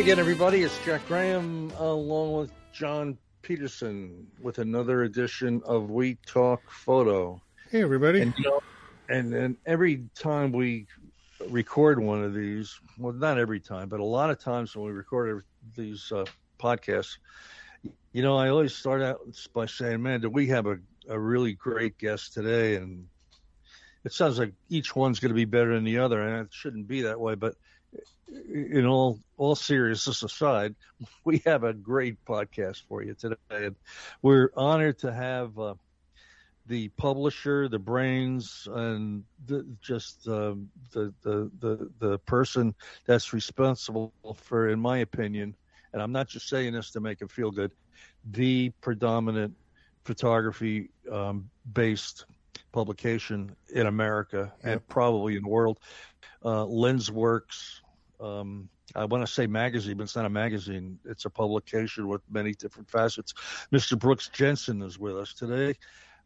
again, everybody. It's Jack Graham along with John Peterson with another edition of We Talk Photo. Hey, everybody. And, you know, and, and every time we record one of these, well, not every time, but a lot of times when we record these uh, podcasts, you know, I always start out by saying, man, do we have a, a really great guest today? And it sounds like each one's going to be better than the other, and it shouldn't be that way. But in all all seriousness aside, we have a great podcast for you today, and we're honored to have uh, the publisher, the brains, and the, just uh, the, the the the person that's responsible for, in my opinion, and I'm not just saying this to make it feel good, the predominant photography um, based publication in America yep. and probably in the world. Uh, LensWorks, um, I want to say magazine, but it's not a magazine. It's a publication with many different facets. Mr. Brooks Jensen is with us today.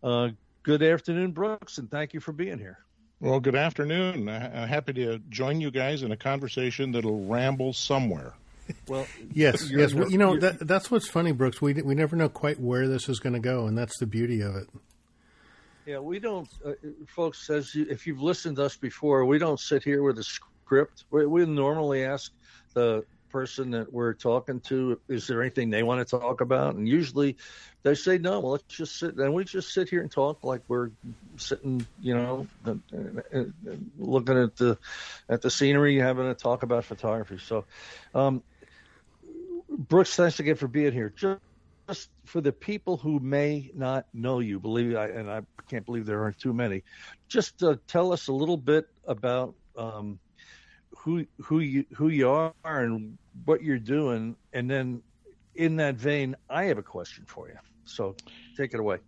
Uh, good afternoon, Brooks, and thank you for being here. Well, good afternoon. I'm happy to join you guys in a conversation that'll ramble somewhere. Well, yes, yes. you know that, that's what's funny, Brooks. We we never know quite where this is going to go, and that's the beauty of it. Yeah, we don't, uh, folks. As you, if you've listened to us before, we don't sit here with a script. We, we normally ask the person that we're talking to, is there anything they want to talk about? And usually they say no. Well, let's just sit and we just sit here and talk like we're sitting, you know, looking at the at the scenery, having a talk about photography. So, um, Brooks, thanks again for being here. Just just for the people who may not know you, believe I, and I can't believe there aren't too many. Just uh, tell us a little bit about um, who who you who you are and what you're doing, and then in that vein, I have a question for you. So take it away.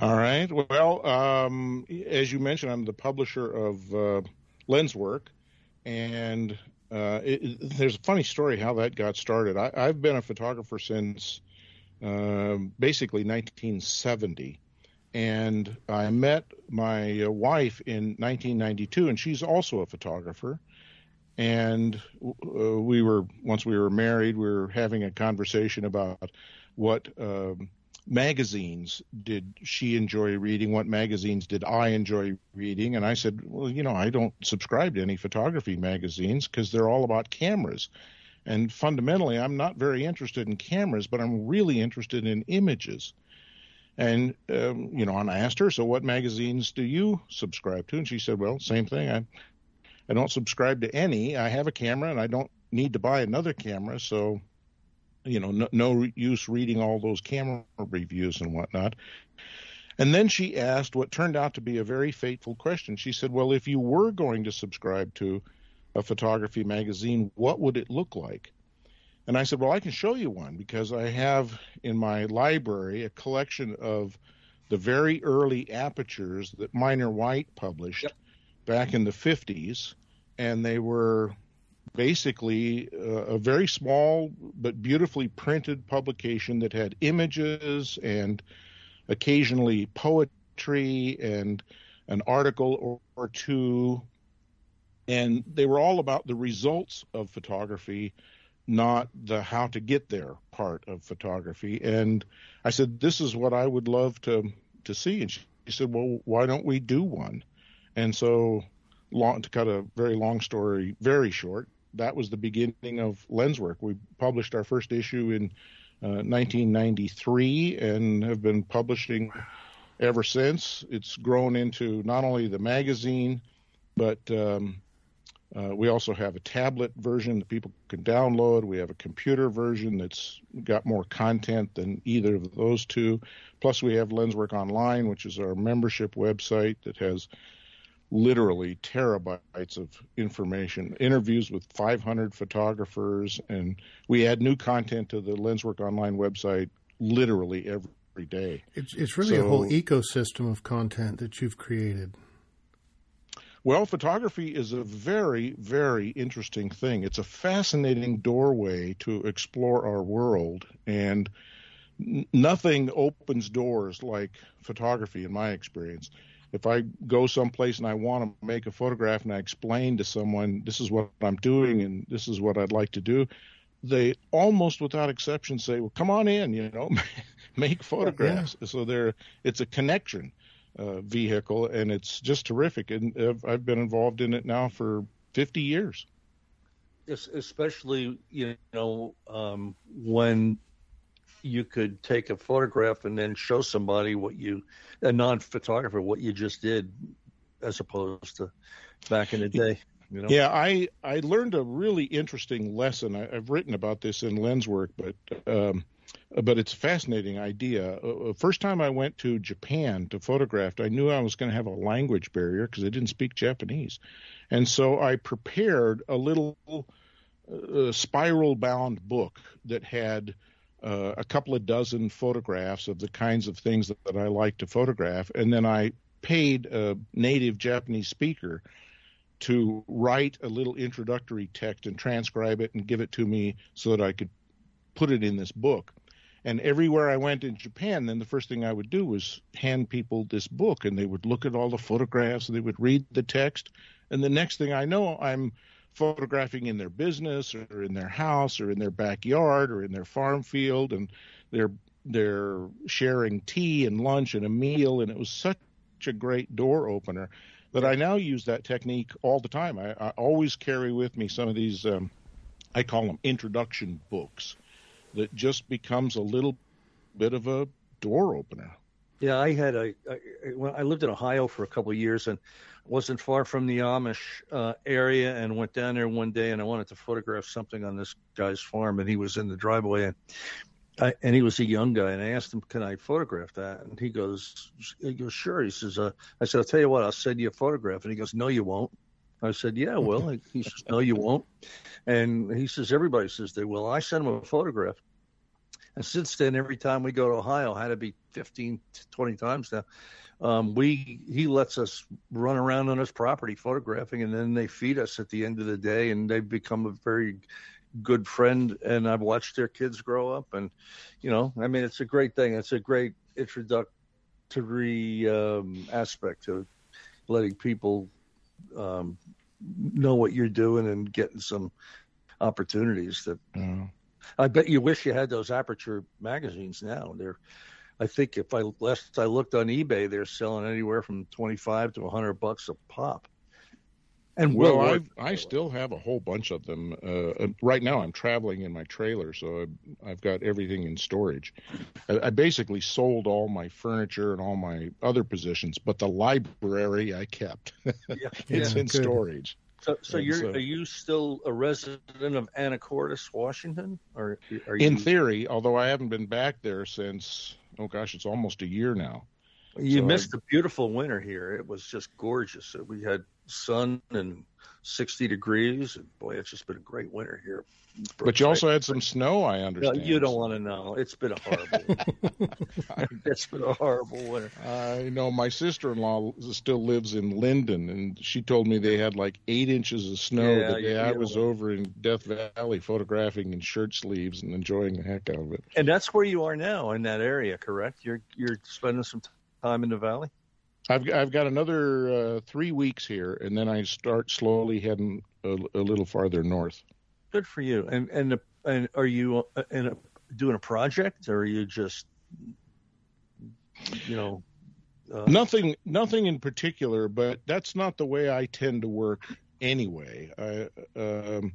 All right. Well, um, as you mentioned, I'm the publisher of uh, LensWork, and uh, it, there's a funny story how that got started. I, have been a photographer since uh, basically 1970. And I met my uh, wife in 1992, and she's also a photographer. And uh, we were, once we were married, we were having a conversation about what um, magazines did she enjoy reading? What magazines did I enjoy reading? And I said, well, you know, I don't subscribe to any photography magazines because they're all about cameras. And fundamentally, I'm not very interested in cameras, but I'm really interested in images. And um, you know, and I asked her, so what magazines do you subscribe to? And she said, well, same thing. I I don't subscribe to any. I have a camera, and I don't need to buy another camera. So, you know, no, no use reading all those camera reviews and whatnot. And then she asked what turned out to be a very fateful question. She said, well, if you were going to subscribe to a photography magazine, what would it look like? And I said, Well, I can show you one because I have in my library a collection of the very early apertures that Minor White published yep. back in the 50s. And they were basically uh, a very small but beautifully printed publication that had images and occasionally poetry and an article or, or two. And they were all about the results of photography not the how to get there part of photography. And i said this is what i would love to to see. And she, said well why don't we do one? And so long to cut a very long story very short that was the beginning of lenswork we published our first issue in uh, 1993 and have been publishing ever since it's grown into not only the magazine but um, uh, we also have a tablet version that people can download. We have a computer version that's got more content than either of those two. Plus, we have LensWork Online, which is our membership website that has literally terabytes of information, interviews with 500 photographers, and we add new content to the LensWork Online website literally every day. It's, it's really so, a whole ecosystem of content that you've created. Well, photography is a very, very interesting thing. It's a fascinating doorway to explore our world, and n- nothing opens doors like photography, in my experience. If I go someplace and I want to make a photograph and I explain to someone, this is what I'm doing and this is what I'd like to do, they almost without exception say, "Well, come on in," you know, make photographs. Yeah. So there, it's a connection uh, vehicle, and it's just terrific. And I've, I've been involved in it now for 50 years. Especially, you know, um, when you could take a photograph and then show somebody what you, a non-photographer, what you just did, as opposed to back in the day. You know? Yeah, I I learned a really interesting lesson. I, have written about this in LensWork but um, but it's a fascinating idea. Uh, uh, first time I went to Japan to photograph, I knew I was going to have a language barrier because I didn't speak Japanese, and so I prepared a little uh, spiral bound book that had. Uh, a couple of dozen photographs of the kinds of things that, that I like to photograph, and then I paid a native Japanese speaker to write a little introductory text and transcribe it and give it to me so that I could put it in this book. And everywhere I went in Japan, then the first thing I would do was hand people this book, and they would look at all the photographs, and they would read the text, and the next thing I know, I'm photographing in their business or in their house or in their backyard or in their farm field, and they're they're sharing tea and lunch and a meal, and it was such a great door opener that I now use that technique all the time. I, I always carry with me some of these, um, I call them introduction books, that just becomes a little bit of a door opener. Yeah, I had a. I, I lived in Ohio for a couple of years and wasn't far from the Amish uh, area and went down there one day and I wanted to photograph something on this guy's farm and he was in the driveway and I, and he was a young guy, and I asked him, "Can I photograph that?" And he goes, "He goes, sure." He says, uh, "I said, I'll tell you what, I'll send you a photograph." And he goes, "No, you won't." I said, "Yeah, well." he says, "No, you won't." And he says, "Everybody says they will." I sent him a photograph, and since then, every time we go to Ohio, had to be 15, 20 times now. Um, we he lets us run around on his property photographing, and then they feed us at the end of the day, and they've become a very good friend, and I've watched their kids grow up, and you know, I mean, it's a great thing. It's a great introductory um, aspect to letting people um, know what you're doing and getting some opportunities that. Mm. I bet you wish you had those Aperture magazines now. They're, I think if I last I looked on eBay, they're selling anywhere from twenty five to hundred bucks a pop. And well, I I still have a whole bunch of them. Uh, right now, I'm traveling in my trailer, so I've got everything in storage. I, I, basically sold all my furniture and all my other positions, but the library I kept. yeah, it's yeah, in good. storage. So, so you're so, are you still a resident of Anacortes, Washington, or are you? In theory, although I haven't been back there since oh gosh, it's almost a year now. You so missed I, a beautiful winter here. It was just gorgeous. We had sun and 60 degrees. And boy, it's just been a great winter here. But you also had some snow, I understand. No, you don't want to know. It's been a horrible. it's been a horrible winter. I know my sister-in-law still lives in Lynden, and she told me they had like eight inches of snow yeah, the day I was over in Death Valley photographing in shirt sleeves and enjoying the heck out of it. And that's where you are now in that area, correct? You're you're spending some time in the valley. I've I've got another uh, three weeks here, and then I start slowly heading a, a little farther north. Good for you. And and and are you uh, in a, doing a project, or are you just, you know? Uh... Nothing, nothing in particular, but that's not the way I tend to work anyway. I, um,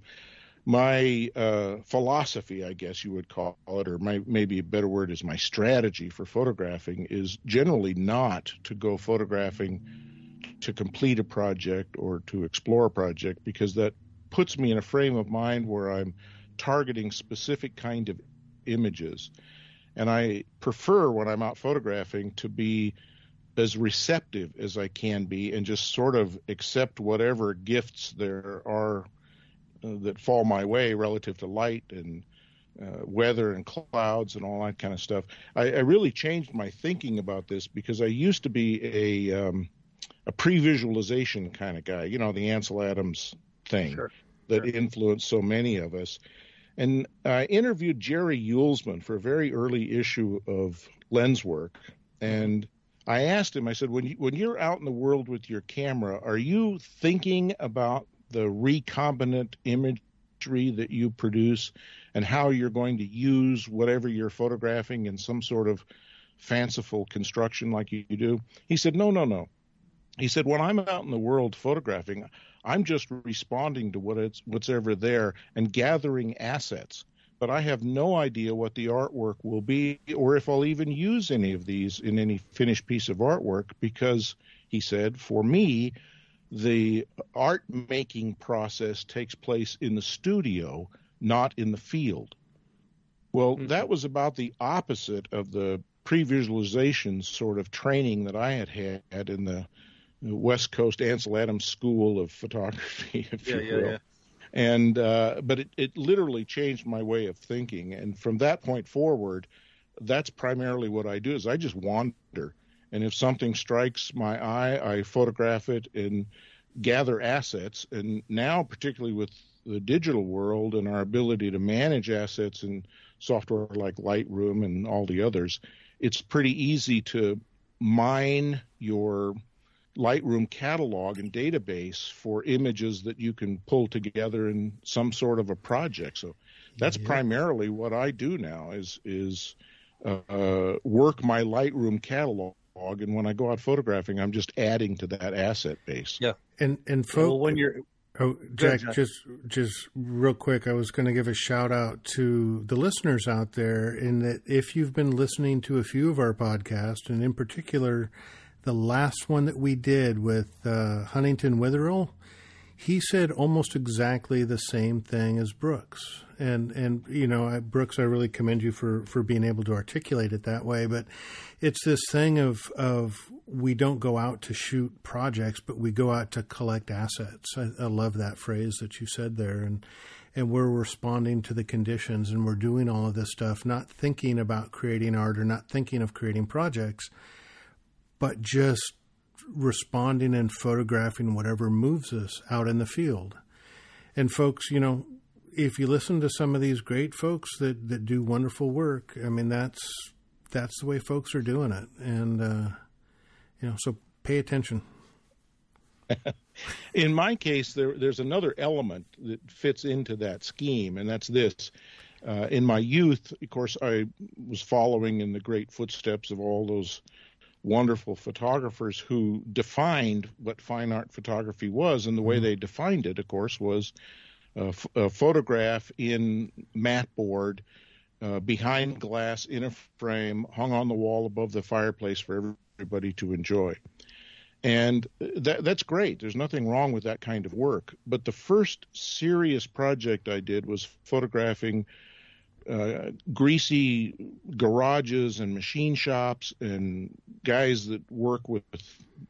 my uh, philosophy, I guess you would call it, or my, maybe a better word is my strategy for photographing, is generally not to go photographing to complete a project or to explore a project because that puts me in a frame of mind where I'm targeting specific kind of images. And I prefer when I'm out photographing to be as receptive as I can be and just sort of accept whatever gifts there are that fall my way relative to light and uh, weather and clouds and all that kind of stuff. I, I, really changed my thinking about this because I used to be a um, a pre-visualization kind of guy. You know, the Ansel Adams thing sure. that sure. influenced so many of us. And I interviewed Jerry Uelsmann for a very early issue of Lenswork, and I asked him. I said, "When you when you're out in the world with your camera, are you thinking about the recombinant imagery that you produce and how you're going to use whatever you're photographing in some sort of fanciful construction like you do? He said, No, no, no. He said, When I'm out in the world photographing, I'm just responding to what it's, what's ever there and gathering assets. But I have no idea what the artwork will be or if I'll even use any of these in any finished piece of artwork because, he said, for me, the art making process takes place in the studio, not in the field. Well, mm-hmm. that was about the opposite of the pre visualization sort of training that I had had in the West Coast Ansel Adams School of Photography, if yeah, you will. Yeah, and uh, but it, it literally changed my way of thinking, and from that point forward, that's primarily what I do. Is I just wander, and if something strikes my eye, I photograph it and gather assets. And now, particularly with the digital world and our ability to manage assets and software like Lightroom and all the others, it's pretty easy to mine your Lightroom catalog and database for images that you can pull together in some sort of a project. So that's yeah. primarily what I do now is is uh, work my Lightroom catalog. And when I go out photographing, I'm just adding to that asset base. Yeah, and and folks, well, when you're Oh, Jack, just just real quick, I was going to give a shout out to the listeners out there in that if you've been listening to a few of our podcasts, and in particular the last one that we did with uh, Huntington Witherill, he said almost exactly the same thing as Brooks. And and you know, Brooks, I really commend you for for being able to articulate it that way. But it's this thing of of we don't go out to shoot projects, but we go out to collect assets. I, I love that phrase that you said there, and and we're responding to the conditions, and we're doing all of this stuff, not thinking about creating art or not thinking of creating projects but just responding and photographing whatever moves us out in the field. And folks, you know, if you listen to some of these great folks that, that do wonderful work, I mean that's that's the way folks are doing it, and uh, you know, so pay attention. in my case, there, there's another element that fits into that scheme, and that's this. Uh, in my youth, of course, I was following in the great footsteps of all those wonderful photographers who defined what fine art photography was, and the way mm-hmm. they defined it, of course, was a, f- a photograph in mat board, uh, behind glass in a frame, hung on the wall above the fireplace for everybody to enjoy. And that, that's great. There's nothing wrong with that kind of work. But the first serious project I did was photographing uh, greasy garages and machine shops and guys that work with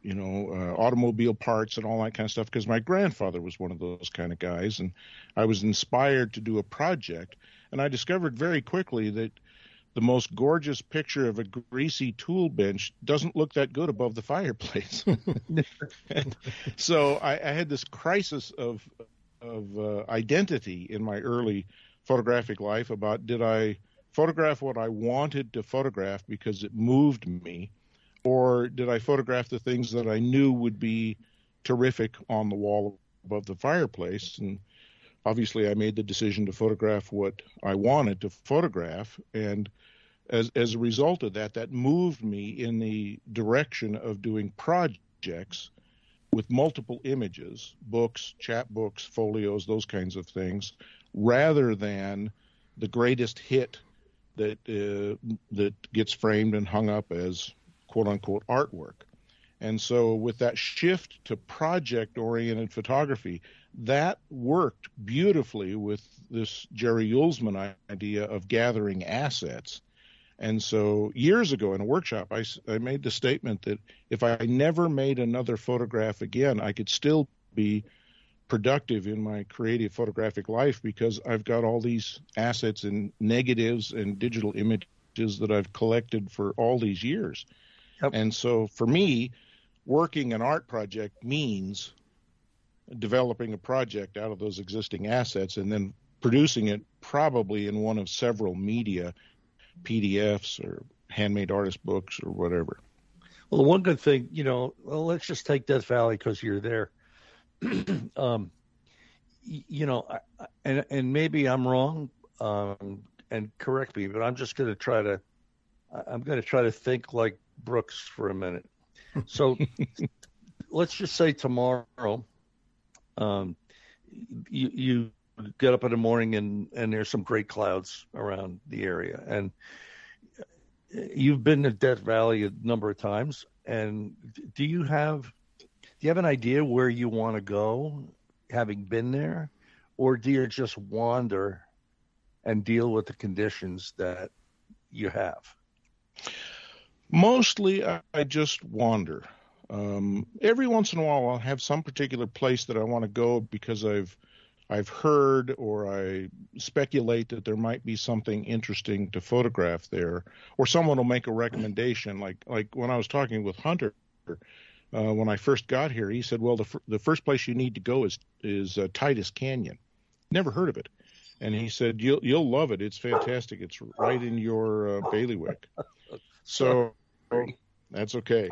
you know uh, automobile parts and all that kind of stuff because my grandfather was one of those kind of guys and I was inspired to do a project and I discovered very quickly that the most gorgeous picture of a greasy tool bench doesn't look that good above the fireplace. so I, I, had this crisis of of uh, identity in my early photographic life about did I photograph what I wanted to photograph because it moved me, or did I photograph the things that I knew would be terrific on the wall above the fireplace? And obviously, I made the decision to photograph what I wanted to photograph, and as as a result of that, that moved me in the direction of doing projects with multiple images, books, chapbooks, folios, those kinds of things, rather than the greatest hit that uh, that gets framed and hung up as quote unquote artwork. And so, with that shift to project oriented photography, that worked beautifully with this Jerry Uelsmann idea of gathering assets. And so, years ago in a workshop, I, I made the statement that if I never made another photograph again, I could still be productive in my creative photographic life because I've got all these assets and negatives and digital images that I've collected for all these years. Yep. And so for me, working an art project means developing a project out of those existing assets and then producing it probably in one of several media, PDFs or handmade artist books or whatever. Well, the one good thing, you know, well, let's just take Death Valley because you're there. um, you know, and and maybe I'm wrong, um, and correct me, but I'm just going to try to, I'm going to try to think like Brooks for a minute. So, let's just say tomorrow, um, you you get up in the morning and and there's some great clouds around the area, and you've been to Death Valley a number of times, and do you have you have an idea where you want to go, having been there, or do you just wander and deal with the conditions that you have? Mostly, I just wander. Um, every once in a while, I'll have some particular place that I want to go because I've I've heard or I speculate that there might be something interesting to photograph there, or someone will make a recommendation. Like like when I was talking with Hunter, uh, when I first got here, he said, "Well, the f- the first place you need to go is is uh, Titus Canyon." Never heard of it, and he said, "You'll you'll love it. It's fantastic. It's right in your uh, bailiwick." So that's okay.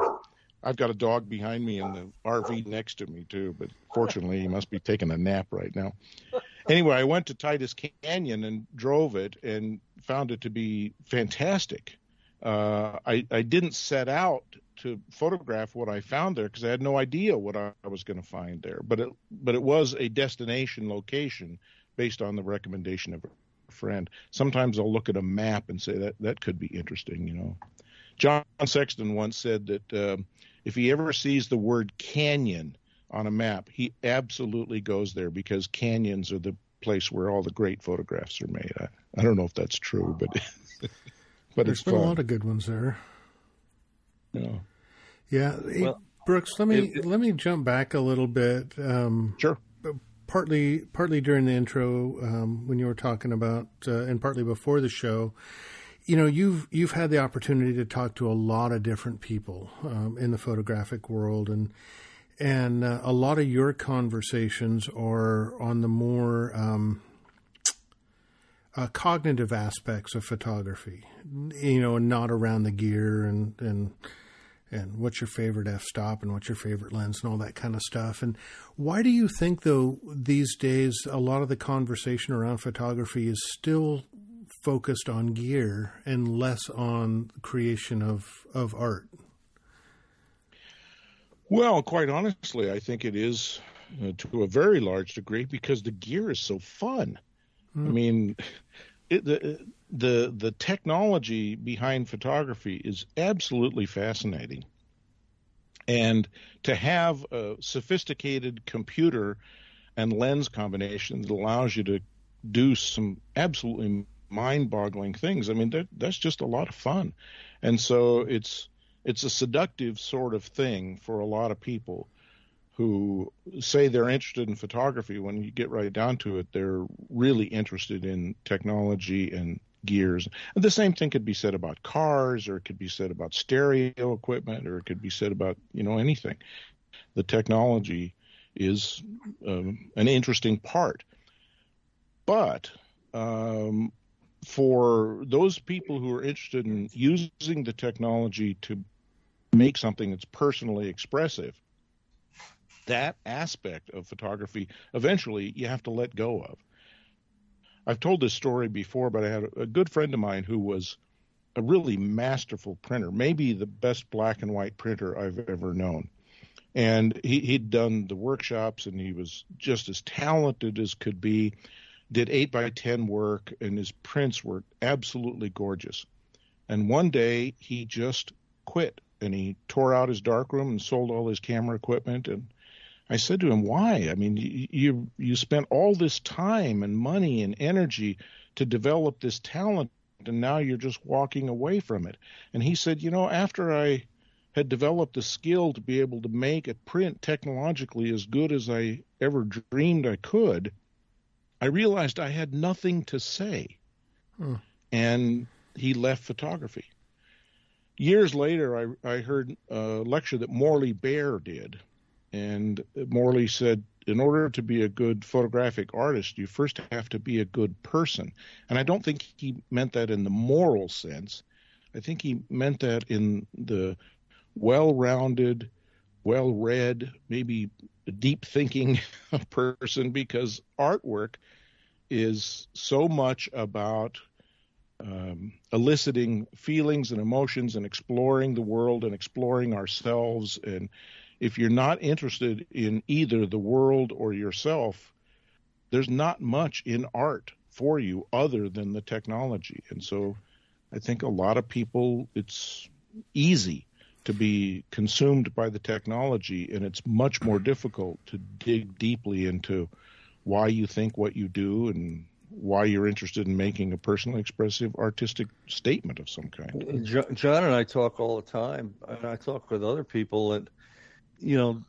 I've got a dog behind me in the RV next to me too, but fortunately he must be taking a nap right now. Anyway, I went to Titus Canyon and drove it and found it to be fantastic. Uh, I, I didn't set out to photograph what I found there because I had no idea what I, was going to find there, but it but it was a destination location based on the recommendation of a friend. Sometimes I'll look at a map and say that that could be interesting, you know. John Sexton once said that. Uh, if he ever sees the word canyon on a map, he absolutely goes there because canyons are the place where all the great photographs are made. I, I don't know if that's true, but but There's it's been fun. a lot of good ones there. Yeah. Yeah. Well, Brooks, let me it, it, let me jump back a little bit. Um, sure. Partly, partly during the intro um, when you were talking about, uh, and partly before the show, you know you've you've had the opportunity to talk to a lot of different people um, in the photographic world and and uh, a lot of your conversations are on the more um, uh, cognitive aspects of photography you know and not around the gear and and and what's your favorite f-stop and what's your favorite lens and all that kind of stuff and why do you think though these days a lot of the conversation around photography is still focused on gear and less on creation of of art? Well, quite honestly, I think it is uh, to a very large degree because the gear is so fun. Mm. I mean, it, the the the technology behind photography is absolutely fascinating, and to have a sophisticated computer and lens combination that allows you to do some absolutely mind-boggling things. I mean, that, that's just a lot of fun, and so it's it's a seductive sort of thing for a lot of people who say they're interested in photography. When you get right down to it, they're really interested in technology and gears. And the same thing could be said about cars, or it could be said about stereo equipment, or it could be said about you know anything. The technology is um, an interesting part, but um, for those people who are interested in using the technology to make something that's personally expressive, that aspect of photography eventually you have to let go of. I've told this story before, but I had a good friend of mine who was a really masterful printer, maybe the best black and white printer I've ever known. And he, he'd done the workshops and he was just as talented as could be did 8 by 10 work, and his prints were absolutely gorgeous. And one day he just quit and he tore out his darkroom and sold all his camera equipment. And I said to him, "Why? I mean, you you spent all this time and money and energy to develop this talent, and now you're just walking away from it." And he said, "You know, after I had developed the skill to be able to make a print technologically as good as I ever dreamed I could." I realized I had nothing to say. Hmm. And he left photography. Years later, I, I heard a lecture that Morley Baer did. And Morley said, in order to be a good photographic artist, you first have to be a good person. And I don't think he meant that in the moral sense. I think he meant that in the well rounded, well read, maybe deep thinking person because artwork is so much about um, eliciting feelings and emotions and exploring the world and exploring ourselves. And if you're not interested in either the world or yourself, there's not much in art for you other than the technology. And so I think a lot of people, it's easy to be consumed by the technology, and it's much more difficult to dig deeply into why you think what you do and why you're interested in making a personally expressive artistic statement of some kind. John and I talk all the time, and I talk with other people, and you know,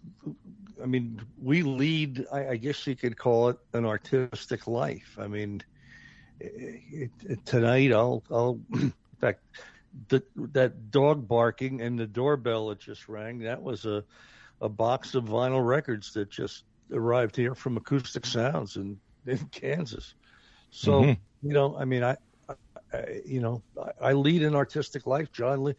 I mean, we lead. I, I guess you could call it an artistic life. I mean, it, it, tonight I'll, I'll, in fact, the, that dog barking and the doorbell that just rang. That was a, a box of vinyl records that just arrived here from Acoustic Sounds in, in Kansas. So mm-hmm. you know, I mean, I, I you know, I, lead an artistic life, John.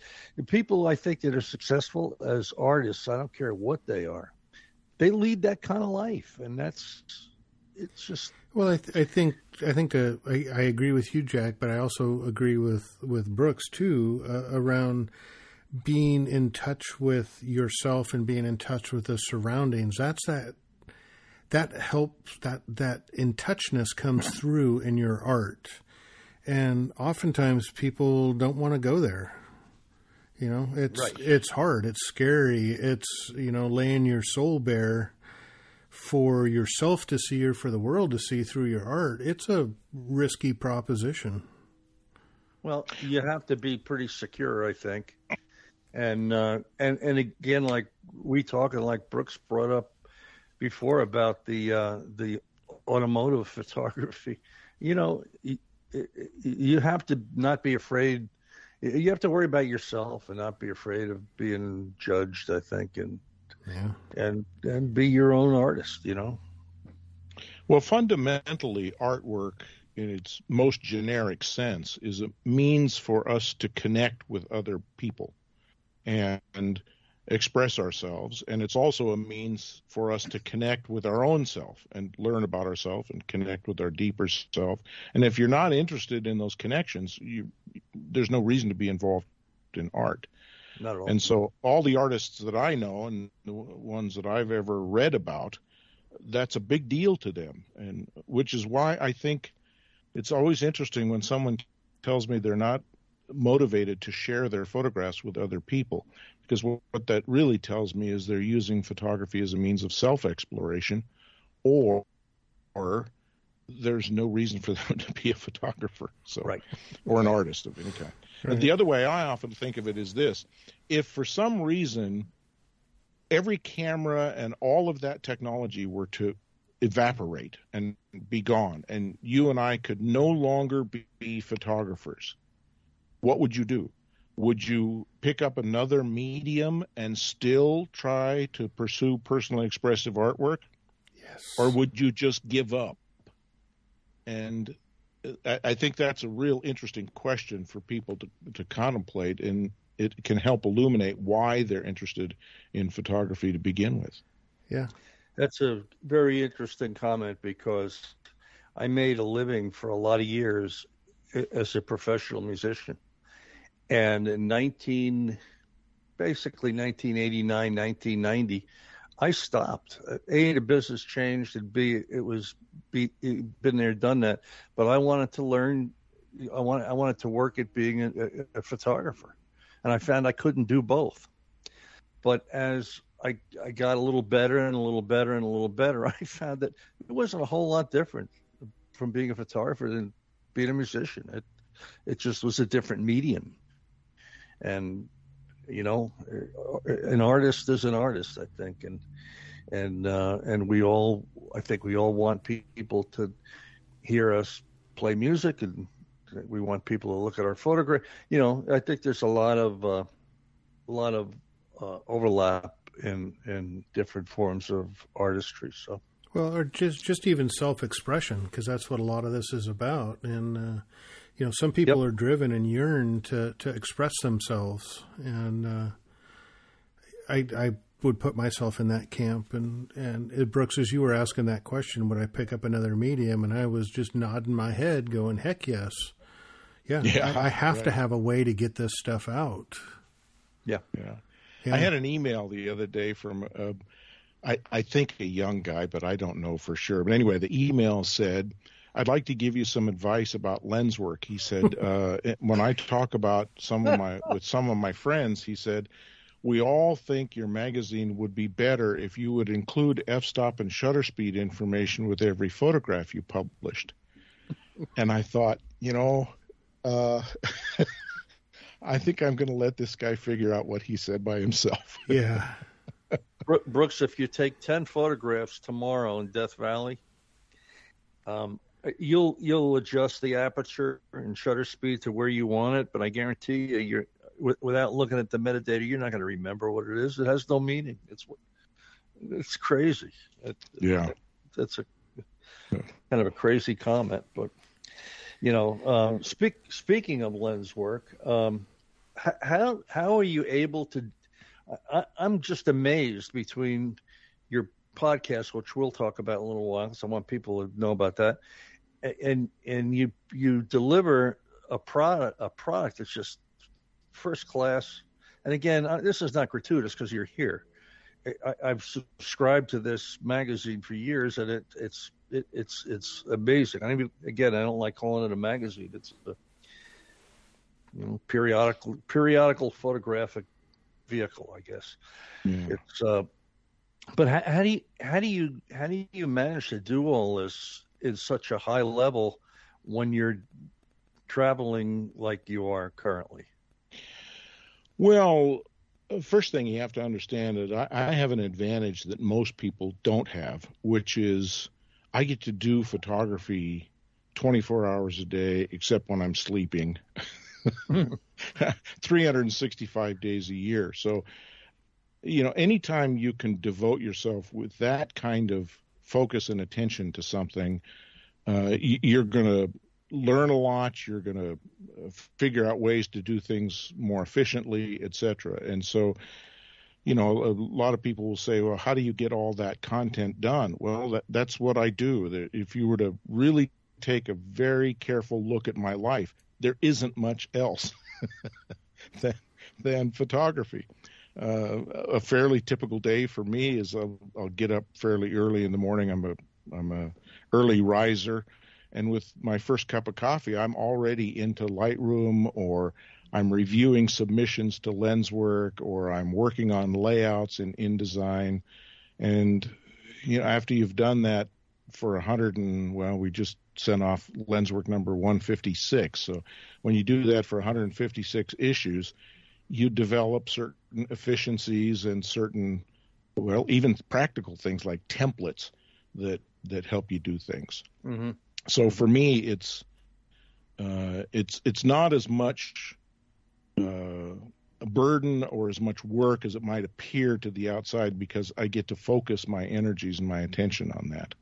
People I think that are successful as artists, I don't care what they are, they lead that kind of life, and that's it's just. Well, I, th- I think I think uh, I, I, agree with you, Jack, but I also agree with with Brooks too uh, around being in touch with yourself and being in touch with the surroundings. That's that that helps that that in touchness comes through in your art and oftentimes people don't want to go there you know it's right. it's hard it's scary it's you know laying your soul bare for yourself to see or for the world to see through your art it's a risky proposition well you have to be pretty secure i think and uh, and and again like we talk and like brooks brought up before about the uh, the automotive photography. You know, you, you have to not be afraid. You have to worry about yourself and not be afraid of being judged. I think, and yeah. and and be your own artist. You know. Well, fundamentally, artwork in its most generic sense is a means for us to connect with other people, and express ourselves and it's also a means for us to connect with our own self and learn about ourselves and connect with our deeper self. And if you're not interested in those connections you there's no reason to be involved in art. Not at all. and so all the artists that I know and the ones that I've ever read about that's a big deal to them. And which is why I think it's always interesting when someone tells me they're not motivated to share their photographs with other people because what, what that really tells me is they're using photography as a means of self exploration or or there's no reason for them to be a photographer so right. or an artist of any kind. Right. but the other way i often think of it is this. If for some reason every camera and all of that technology were to evaporate and be gone and you and i could no longer be photographers what would you do would you pick up another medium and still try to pursue personally expressive artwork? Yes. Or would you just give up? And uh, I, I think that's a real interesting question for people to, to contemplate, and it can help illuminate why they're interested in photography to begin with. Yeah. That's a very interesting comment because I made a living for a lot of years uh, as a professional musician and in 19, basically 1989, 1990, I stopped. A, the business changed, and B, it was be, been there, done that. But I wanted to learn. I wanted, I wanted to work at being a, a photographer, and I found I couldn't do both. But as I, I got a little better and a little better and a little better, I found that it wasn't a whole lot different from being a photographer than being a musician. It, it just was a different medium and you know, an artist is an artist, I think, and and uh, and we all, I think, we all want people to hear us play music, and we want people to look at our photograph. You know, I think there's a lot of uh, a lot of uh, overlap in in different forms of artistry. So. Well, or just just even self expression, because that's what a lot of this is about, and uh, you know, some people yep. are driven and yearn to, to express themselves. And uh, I, I would put myself in that camp. And and it, Brooks, as you were asking that question, would I pick up another medium? And I was just nodding my head, going, "Heck yes, yeah, yeah I, I have right. to have a way to get this stuff out." Yeah, yeah. yeah. I had an email the other day from. Uh, I, I think a young guy, but I don't know for sure. But anyway, the email said, I'd like to give you some advice about LensWork. He said, uh, when I talk about some of my with some of my friends, he said, we all think your magazine would be better if you would include f-stop and shutter speed information with every photograph you published. and I thought, you know, uh, I think I'm going to let this guy figure out what he said by himself. yeah. Brooks, if you take 10 photographs tomorrow in Death Valley, um, you'll you'll adjust the aperture and shutter speed to where you want it, but I guarantee you, you're without looking at the metadata, you're not going to remember what it is. It has no meaning. It's it's crazy. It, yeah, that's a kind of a crazy comment, but you know, uh, speak, speaking of LensWork, um, how how are you able to I, am just amazed between your podcast, which we'll talk about in a little while, so I want people to know about that, and and you you deliver a product a product that's just first class. And again, this is not gratuitous because you're here. I, have subscribed to this magazine for years, and it, it's it, it's it's amazing. I mean, again, I don't like calling it a magazine. It's a you know periodical periodical photographic vehicle, I guess. Yeah. It's uh, but how, how, do you how do you how do you manage to do all this in such a high level when you're traveling like you are currently? Well, first thing you have to understand is I, I have an advantage that most people don't have, which is I get to do photography 24 hours a day, except when I'm sleeping. Hmm. 365 days a year. So, you know, anytime you can devote yourself with that kind of focus and attention to something, uh, you're going to learn a lot. You're going to uh, figure out ways to do things more efficiently, etc. And so, you know, a lot of people will say, "Well, how do you get all that content done?" Well, that, that's what I do. If you were to really take a very careful look at my life, there isn't much else than, than photography. Uh, a fairly typical day for me is I'll, I'll, get up fairly early in the morning. I'm a I'm a early riser, and with my first cup of coffee, I'm already into Lightroom or I'm reviewing submissions to Lenswork or I'm working on layouts in InDesign. And you know, after you've done that for a hundred and well, we just sent off Lenswork number 156. So when you do that for 156 issues, you develop certain efficiencies and certain, well, even practical things like templates that that help you do things. Mm-hmm. So for me, it's uh, it's it's not as much uh, a burden or as much work as it might appear to the outside because I get to focus my energies and my attention on that.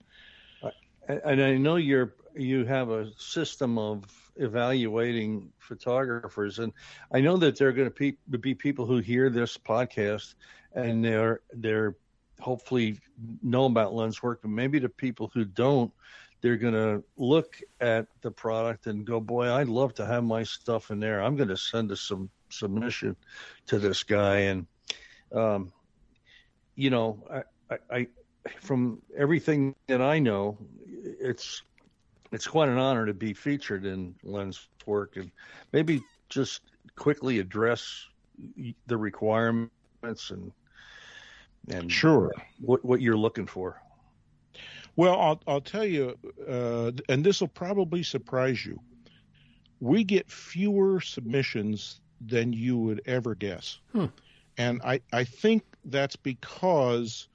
And I know you're you have a system of evaluating photographers, and I know that there are going to be, be people who hear this podcast and they're they're hopefully know about LensWork, but maybe the people who don't, they're going to look at the product and go, "Boy, I'd love to have my stuff in there. I'm going to send a some submission to this guy." And um, you know, I, I from everything that I know, it's it's quite an honor to be featured in Lens work, and maybe just quickly address the requirements and and sure what what you're looking for. Well, I'll I'll tell you, uh, and this will probably surprise you. We get fewer submissions than you would ever guess, hmm. and I I think that's because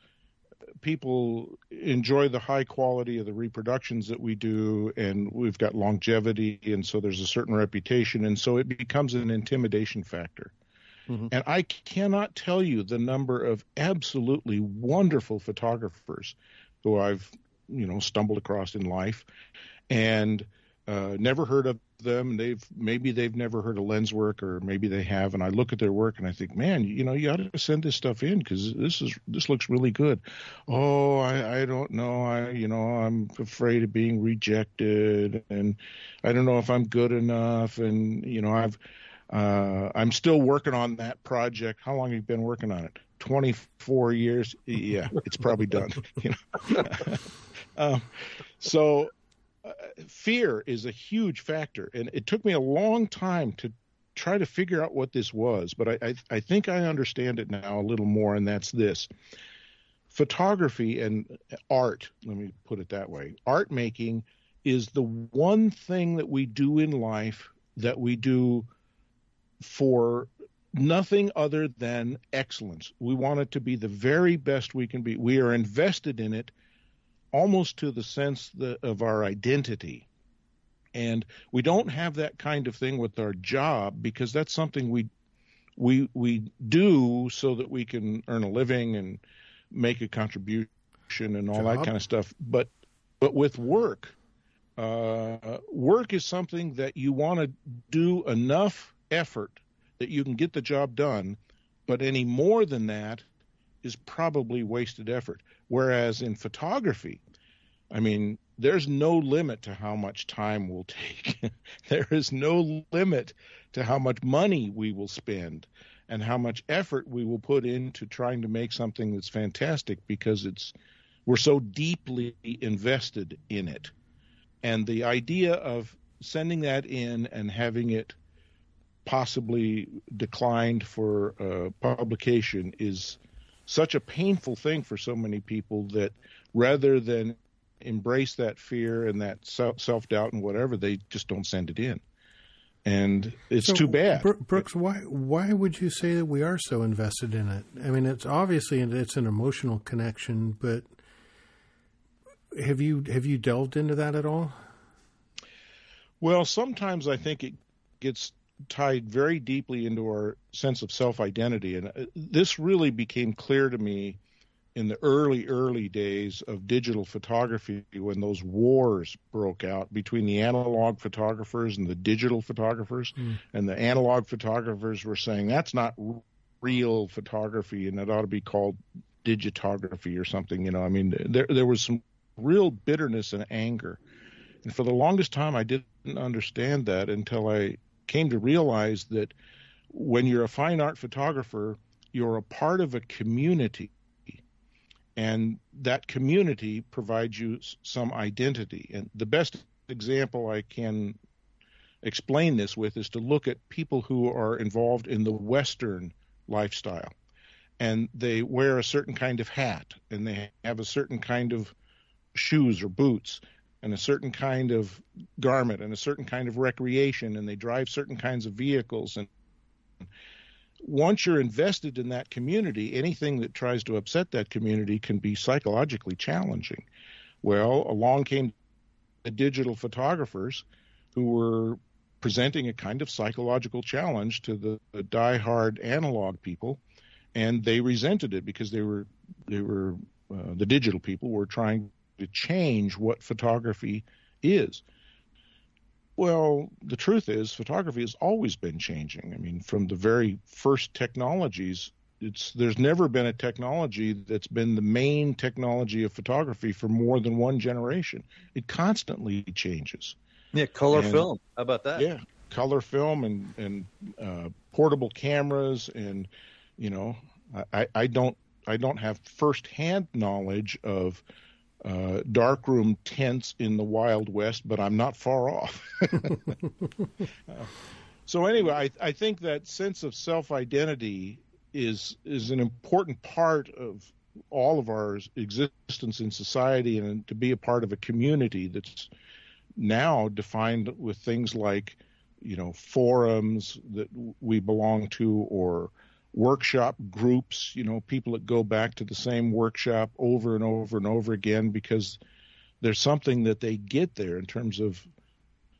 people enjoy the high quality of the reproductions that we do, and we've got longevity, and so there's a certain reputation, and so it becomes an intimidation factor. Mm-hmm. And I cannot tell you the number of absolutely wonderful photographers who I've, you know, stumbled across in life, and uh, never heard of them. They've maybe they've never heard of LensWork, or maybe they have. And I look at their work and I think, man, you know, you ought to send this stuff in because this is this looks really good. Oh, I, I don't know. I you know I'm afraid of being rejected, and I don't know if I'm good enough. And you know I've uh, I'm still working on that project. How long have you been working on it? 24 years. Yeah, it's probably done. You know. um, so uh, fear is a huge factor, and it took me a long time to try to figure out what this was, but I, I, I think I understand it now a little more, and that's this. Photography and art, let me put it that way, art making is the one thing that we do in life that we do for nothing other than excellence. We want it to be the very best we can be. We are invested in it almost to the sense of our identity. And we don't have that kind of thing with our job because that's something we we we do so that we can earn a living and make a contribution and all job. that kind of stuff. But but with work, uh, work is something that you want to do enough effort that you can get the job done, but any more than that is probably wasted effort. Whereas in photography, I mean, there's no limit to how much time we'll take. there is no limit to how much money we will spend and how much effort we will put into trying to make something that's fantastic because it's we're so deeply invested in it. And the idea of sending that in and having it possibly declined for uh, publication is such a painful thing for so many people that rather than embrace that fear and that self doubt and whatever, they just don't send it in. And it's so, too bad. Brooks, why why would you say that we are so invested in it? I mean, it's obviously it's an emotional connection, but have you have you delved into that at all? Well, sometimes I think it gets tied very deeply into our sense of self identity. And uh, this really became clear to me in the early, early days of digital photography when those wars broke out between the analog photographers and the digital photographers. Mm. And the analog photographers were saying that's not real photography and it ought to be called digitography or something. You know, I mean, there, there was some real bitterness and anger. And for the longest time, I didn't understand that until I came to realize that when you're a fine art photographer, you're a part of a community. And that community provides you some identity. And the best example I can explain this with is to look at people who are involved in the Western lifestyle. And they wear a certain kind of hat and they have a certain kind of shoes or boots and a certain kind of garment and a certain kind of recreation and they drive certain kinds of vehicles. And once you're invested in that community anything that tries to upset that community can be psychologically challenging. Well along came the digital photographers who were presenting a kind of psychological challenge to the, the die-hard analog people and they resented it because they were they were uh, the digital people were trying to change what photography is. Well, the truth is, photography has always been changing. I mean, from the very first technologies, it's there's never been a technology that's been the main technology of photography for more than one generation. It constantly changes. Yeah, color and, film. How about that? Yeah, color film and and uh, portable cameras and you know, I, I don't I don't have firsthand knowledge of uh, darkroom tents in the Wild West, but I'm not far off. so anyway, I, I think that sense of self-identity is is an important part of all of our existence in society, and to be a part of a community that's now defined with things like, you know, forums that we belong to, or workshop groups, you know, people that go back to the same workshop over and over and over again because there's something that they get there in terms of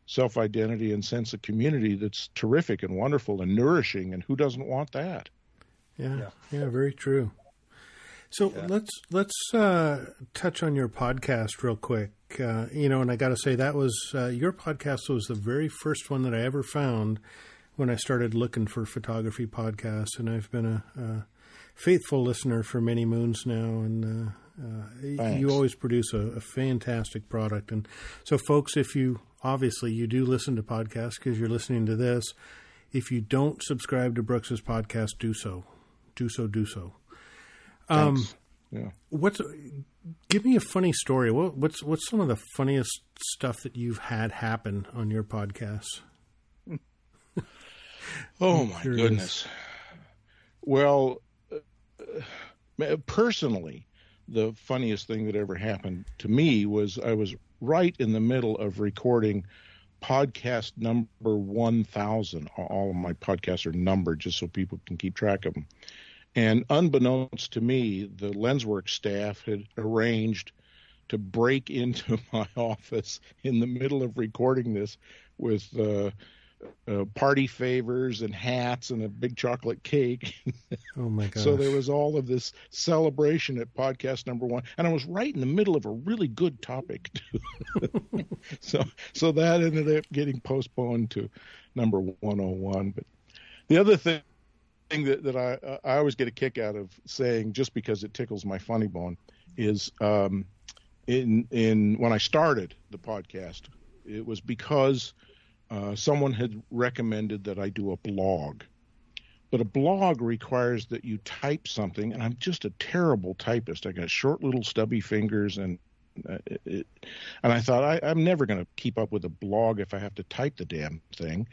self identity and sense of community that's terrific and wonderful and nourishing and who doesn't want that? Yeah, yeah, yeah very true. So yeah. let's let's uh, touch on your podcast real quick. Uh, you know, and I got to say that was uh, your podcast was the very first one that I ever found when I started looking for photography podcasts, and I've been a, a faithful listener for many moons now, and uh, uh, you always produce a, a, fantastic product. And so, folks, if you obviously you do listen to podcasts because you're listening to this, if you don't subscribe to Brooks's podcast, do so, do so, do so. Um, yeah. What's give me a funny story? What, what's what's some of the funniest stuff that you've had happen on your podcast? Oh my goodness. Well, uh, personally, the funniest thing that ever happened to me was I was right in the middle of recording podcast number 1000 all of my podcasts are numbered just so people can keep track of them and unbeknownst to me, the LensWorks staff had arranged to break into my office in the middle of recording this with uh, uh, party favors and hats and a big chocolate cake. oh my god! So there was all of this celebration at podcast number one, and I was right in the middle of a really good topic too. so so that ended up getting postponed to number one hundred and one. But the other thing thing that, that I I always get a kick out of saying just because it tickles my funny bone is um, in in when I started the podcast, it was because uh, someone had recommended that I do a blog. But a blog requires that you type something, and I'm just a terrible typist. I got short little stubby fingers, and uh, it, and I thought I, I'm never going to keep up with a blog if I have to type the damn thing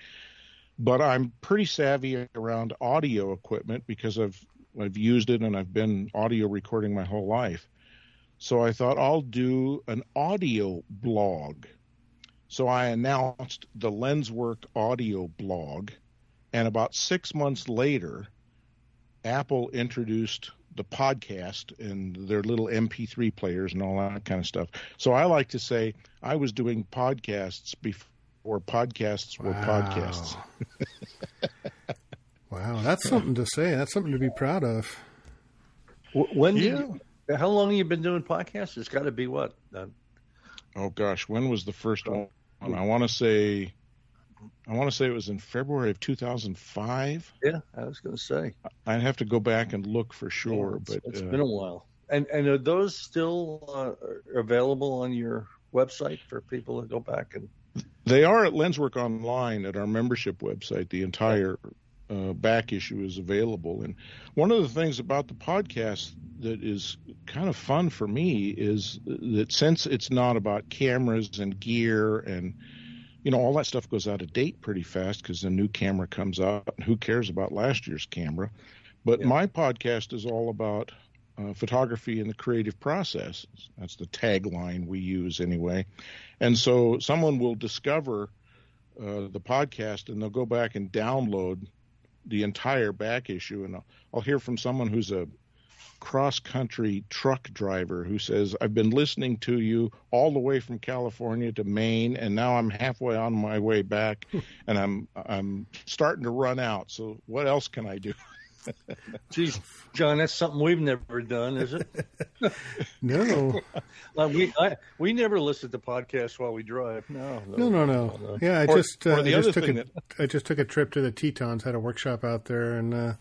but I'm pretty savvy around audio equipment because I've I've used it and I've been audio recording my whole life. So I thought I'll do an audio blog. So I announced the LensWork audio blog, and about six months later, Apple introduced the podcast and their little MP3 players and all that kind of stuff. So I like to say I was doing podcasts before or podcasts were wow. podcasts. wow, that's something to say. That's something to be proud of. When yeah. You, how long have you been doing podcasts? It's got to be what? Uh, oh gosh, when was the first one? I want to say, I want to say it was in February of 2005. Yeah, I was going to say. I'd have to go back and look for sure, yeah, it's, but it's uh, been a while. And and are those still uh, available on your website for people to go back and they are at LensWork Online at our membership website. The entire uh, back issue is available. And one of the things about the podcast that is kind of fun for me is that since it's not about cameras and gear and you know all that stuff goes out of date pretty fast because the new camera comes out. Who cares about last year's camera? But yeah. my podcast is all about uh, photography and the creative process. That's the tagline we use anyway. And so someone will discover uh, the podcast and they'll go back and download the entire back issue. And I'll, I'll hear from someone who's a cross country truck driver who says, I've been listening to you all the way from California to Maine, and now I'm halfway on my way back, and I'm I'm starting to run out. So what else can I do? Geez, John, that's something we've never done, is it? no. like we I, we never listen to podcasts while we drive. No, no, no, no. no. no. Yeah, I or, just uh, I just took a that... I just took a trip to the Tetons, had a workshop out there, and uh,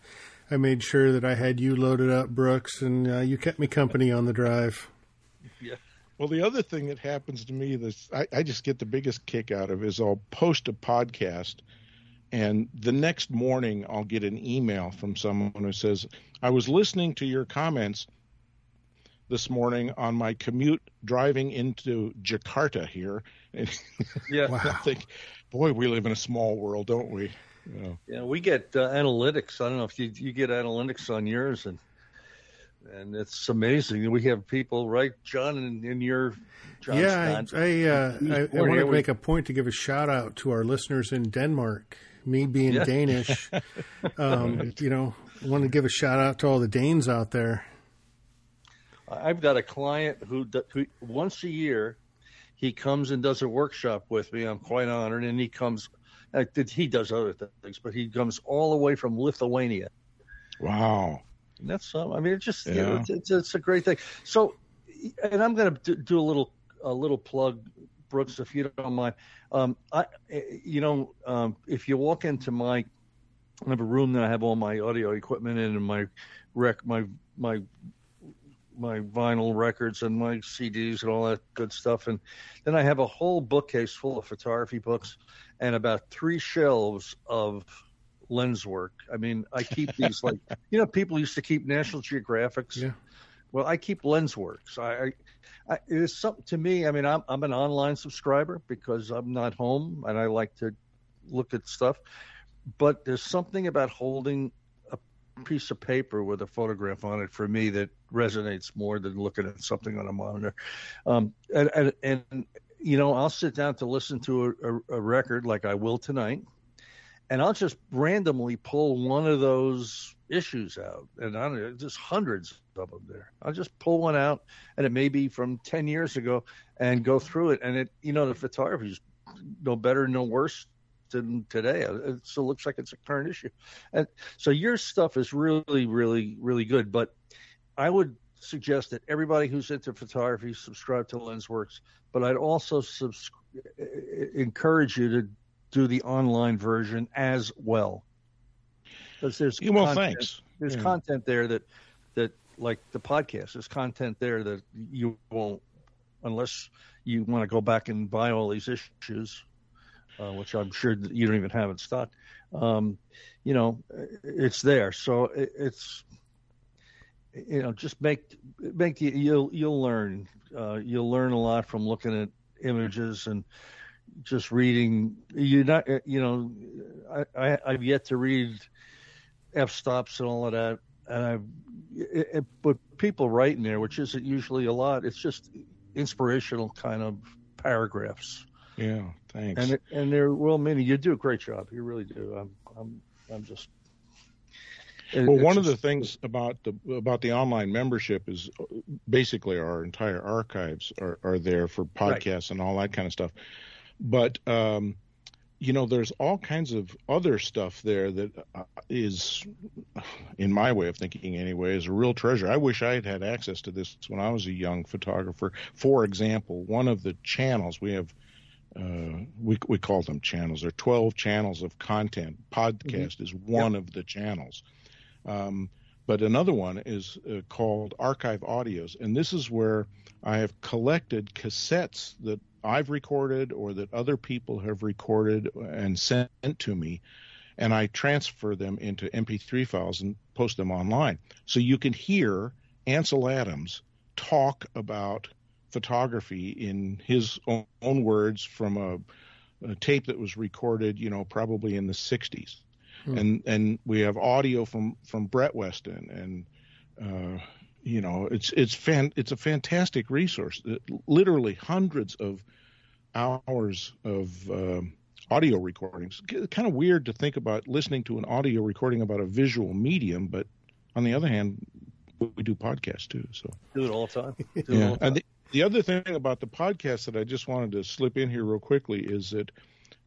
I made sure that I had you loaded up, Brooks, and uh, you kept me company on the drive. Yeah. Well, the other thing that happens to me that I, I just get the biggest kick out of is I'll post a podcast and the next morning, I'll get an email from someone who says, I was listening to your comments this morning on my commute driving into Jakarta here. And yeah. wow. I think, boy, we live in a small world, don't we? Yeah, yeah we get uh, analytics. I don't know if you, you get analytics on yours, and and it's amazing. We have people, right, John, in, in your John yeah. I I, uh, I, I want to make a point to give a shout out to our listeners in Denmark me being yeah. Danish, um, you know, I want to give a shout out to all the Danes out there. I've got a client who, who once a year he comes and does a workshop with me. I'm quite honored, and he comes. Uh, he does other things, but he comes all the way from Lithuania. Wow, and that's um, I mean, it's just yeah. you know, it's, it's, it's, a great thing. So, and I'm going to do a little a little plug, Brooks, if you don't mind. Um, I, you know, um, if you walk into my, I have a room that I have all my audio equipment in and my rec, my my my vinyl records and my CDs and all that good stuff. And then I have a whole bookcase full of photography books and about three shelves of LensWork. I mean, I keep these like you know people used to keep National Geographics. Yeah. Well, I keep LensWorks. I, I, it is something to me. I mean, I'm I'm an online subscriber because I'm not home and I like to look at stuff. But there's something about holding a piece of paper with a photograph on it for me that resonates more than looking at something on a monitor. Um, and, and, and, you know, I'll sit down to listen to a, a, a record like I will tonight, and I'll just randomly pull one of those issues out, and I don't know, just hundreds of them there. I'll just pull one out, and it may be from ten years ago, and go through it, and it, you know, the photography is no better, no worse than today. It still looks like it's a current issue. And so your stuff is really, really, really good. But I would suggest that everybody who's into photography subscribe to LensWorks. But I'd also subs- encourage you to do the online version as well. Because there's well, content, thanks. There's yeah. content there that that like the podcast. There's content there that you won't unless you want to go back and buy all these issues uh, which I'm sure you don't even have in stock. Um, you know, it's there. So it, it's you know, just make make the, you'll you'll learn uh, you'll learn a lot from looking at images and just reading. You not uh, you know, I, I I've yet to read f stops and all of that, and I've it, it, but people writing there, which isn't usually a lot. It's just inspirational kind of paragraphs. Yeah, thanks. And and they're well meaning. You do a great job. You really do. I'm I'm I'm just. It, well, one just, of the things about the about the online membership is uh, basically our entire archives are, are there for podcasts right. and all that kind of stuff. But um, you know, there's all kinds of other stuff there that uh, in my way of thinking anyway, is a real treasure. I wish I had had access to this when I was a young photographer. For example, one of the channels we have uh, we we call them channels. There are 12 channels of content. Podcast mm-hmm. is one yep. of the channels. Um, but another one is uh, called Archive Audios, and this is where I have collected cassettes that I've recorded or that other people have recorded and sent to me, and I transfer them into MP3 files and post them online. So you can hear Ansel Adams talk about photography in his own, words from a, a, tape that was recorded, you know, probably in the 60s. Hmm. And and we have audio from from Brett Weston and uh, you know, it's it's fan it's a fantastic resource. Literally hundreds of hours of uh, audio recordings. Kind of weird to think about listening to an audio recording about a visual medium, but on the other hand, we do podcasts too. So do it all the time. Do yeah, and the, the other thing about the podcast that I just wanted to slip in here real quickly is that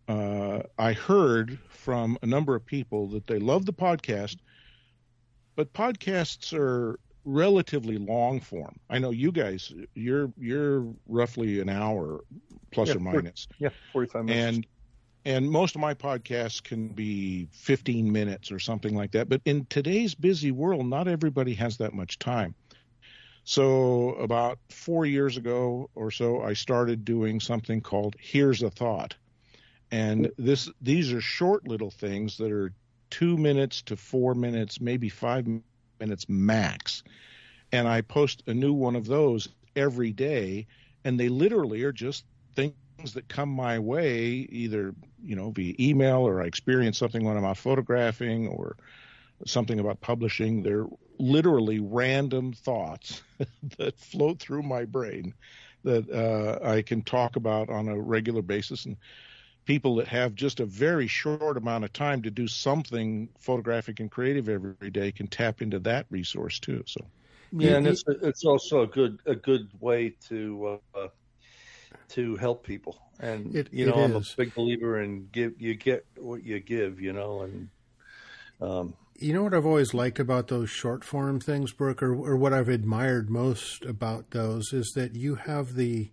uh, I heard from a number of people that they love the podcast, but podcasts are relatively long form. I know you guys, you're you're roughly an hour plus yeah, or minus. Yeah, forty five minutes. And and most of my podcasts can be 15 minutes or something like that. But in today's busy world, not everybody has that much time. So about four years ago or so, I started doing something called "Here's a Thought," and this these are short little things that are two minutes to four minutes, maybe five minutes max. And I post a new one of those every day, and they literally are just things that come my way, either you know via email or I experience something when I'm out photographing or something about publishing. They're literally random thoughts that float through my brain that uh, I can talk about on a regular basis. And people that have just a very short amount of time to do something photographic and creative every day can tap into that resource too. So. Yeah, and it's it's also a good a good way to uh, to help people. And it, you know, I'm is. a big believer in give you get what you give. You know, and um, you know what I've always liked about those short form things, Brooke, or, or what I've admired most about those is that you have the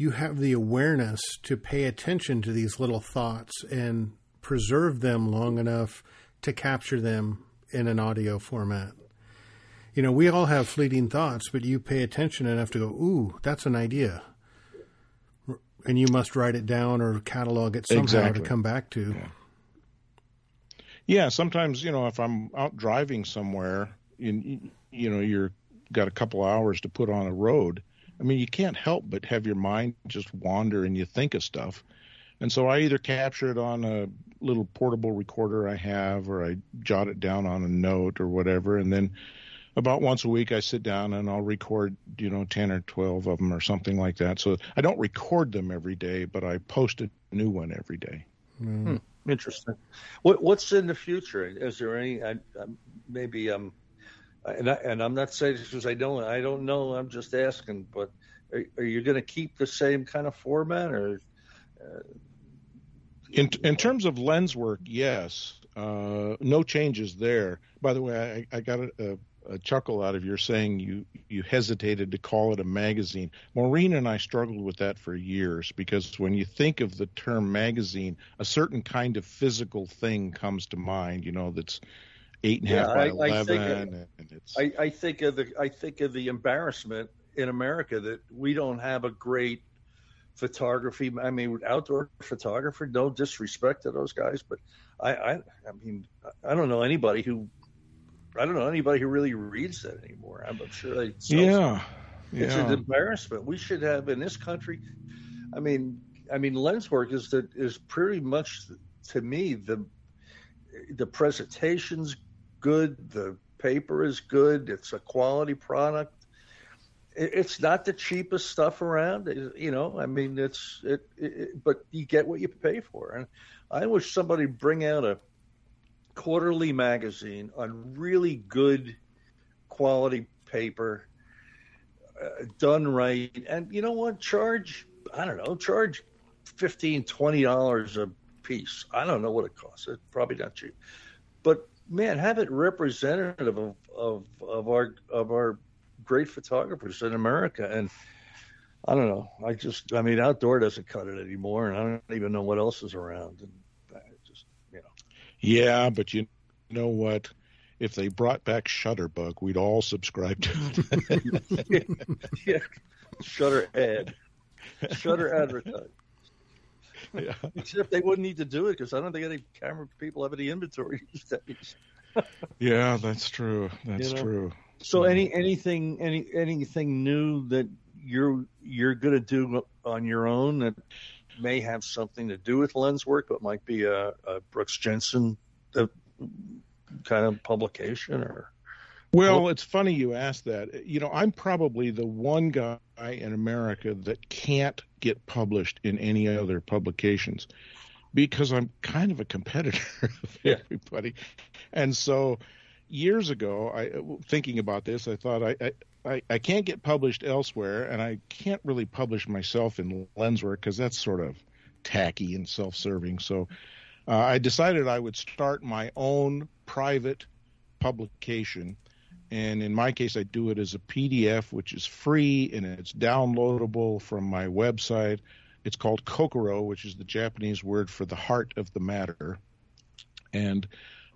you have the awareness to pay attention to these little thoughts and preserve them long enough to capture them in an audio format. You know, we all have fleeting thoughts, but you pay attention enough to go, ooh, that's an idea. And you must write it down or catalog it somehow exactly. to come back to. Yeah. yeah. sometimes, you know, if I'm out driving somewhere, you, you know, you're got a couple hours to put on a road. I mean, you can't help but have your mind just wander and you think of stuff. And so I either capture it on a little portable recorder I have, or I jot it down on a note or whatever. And then about once a week, I sit down and I'll record, you know, 10 or 12 of them or something like that. So I don't record them every day, but I post a new one every day. Mm. Hmm. Interesting. What, what's in the future? Is there any, I, I, maybe, um, and, I, and I'm not saying this because I don't, I don't know. I'm just asking, but are, are you going to keep the same kind of format or, uh, in in terms of LensWork, yes, uh, no changes there. By the way, I, I got a, a, a, chuckle out of your saying you you hesitated to call it a magazine. Maureen and I struggled with that for years because when you think of the term magazine, a certain kind of physical thing comes to mind. You know, that's eight and a half yeah, by I, eleven. I think, of, and it's... I, I think of the I think of the embarrassment in America that we don't have a great photography. I mean, outdoor photographer. No disrespect to those guys, but I, I, I mean, I don't know anybody who, I don't know anybody who really reads that anymore. I'm sure they. Yeah, yeah. It's an embarrassment. We should have in this country. I mean, I mean, LensWork is that is pretty much to me the the presentation's good, the paper is good, it's a quality product it's not the cheapest stuff around. You know, I mean, it's it, it, but you get what you pay for. And I wish somebody bring out a quarterly magazine on really good quality paper, uh, done right. And you know what? Charge I don't know, charge fifteen, twenty dollars a piece. I don't know what it costs. It's probably not cheap, but man, have it representative of of, of our of our great photographers in America, and I don't know. I just, I mean, outdoor doesn't cut it anymore, and I don't even know what else is around. And I just, you know. Yeah, but you know what? If they brought back Shutterbug, we'd all subscribe to it. yeah, yeah. Shutter ad, Shutter advertise. Yeah. Except they wouldn't need to do it because I don't think any camera people have any inventory these days. yeah, that's true. That's you know? true. So any anything any anything new that you're you're going to do on your own that may have something to do with LensWork, but might be a, a Brooks Jensen kind of publication or. Well, it's funny you asked that. You know, I'm probably the one guy in America that can't get published in any other publications because I'm kind of a competitor of yeah. everybody. And so years ago, I thinking about this, I thought I, I, I can't get published elsewhere, and I can't really publish myself in LensWork because that's sort of tacky and self-serving. So uh, I decided I would start my own private publication. And in my case, I do it as a PDF, which is free and it's downloadable from my website. It's called Kokoro, which is the Japanese word for the heart of the matter. And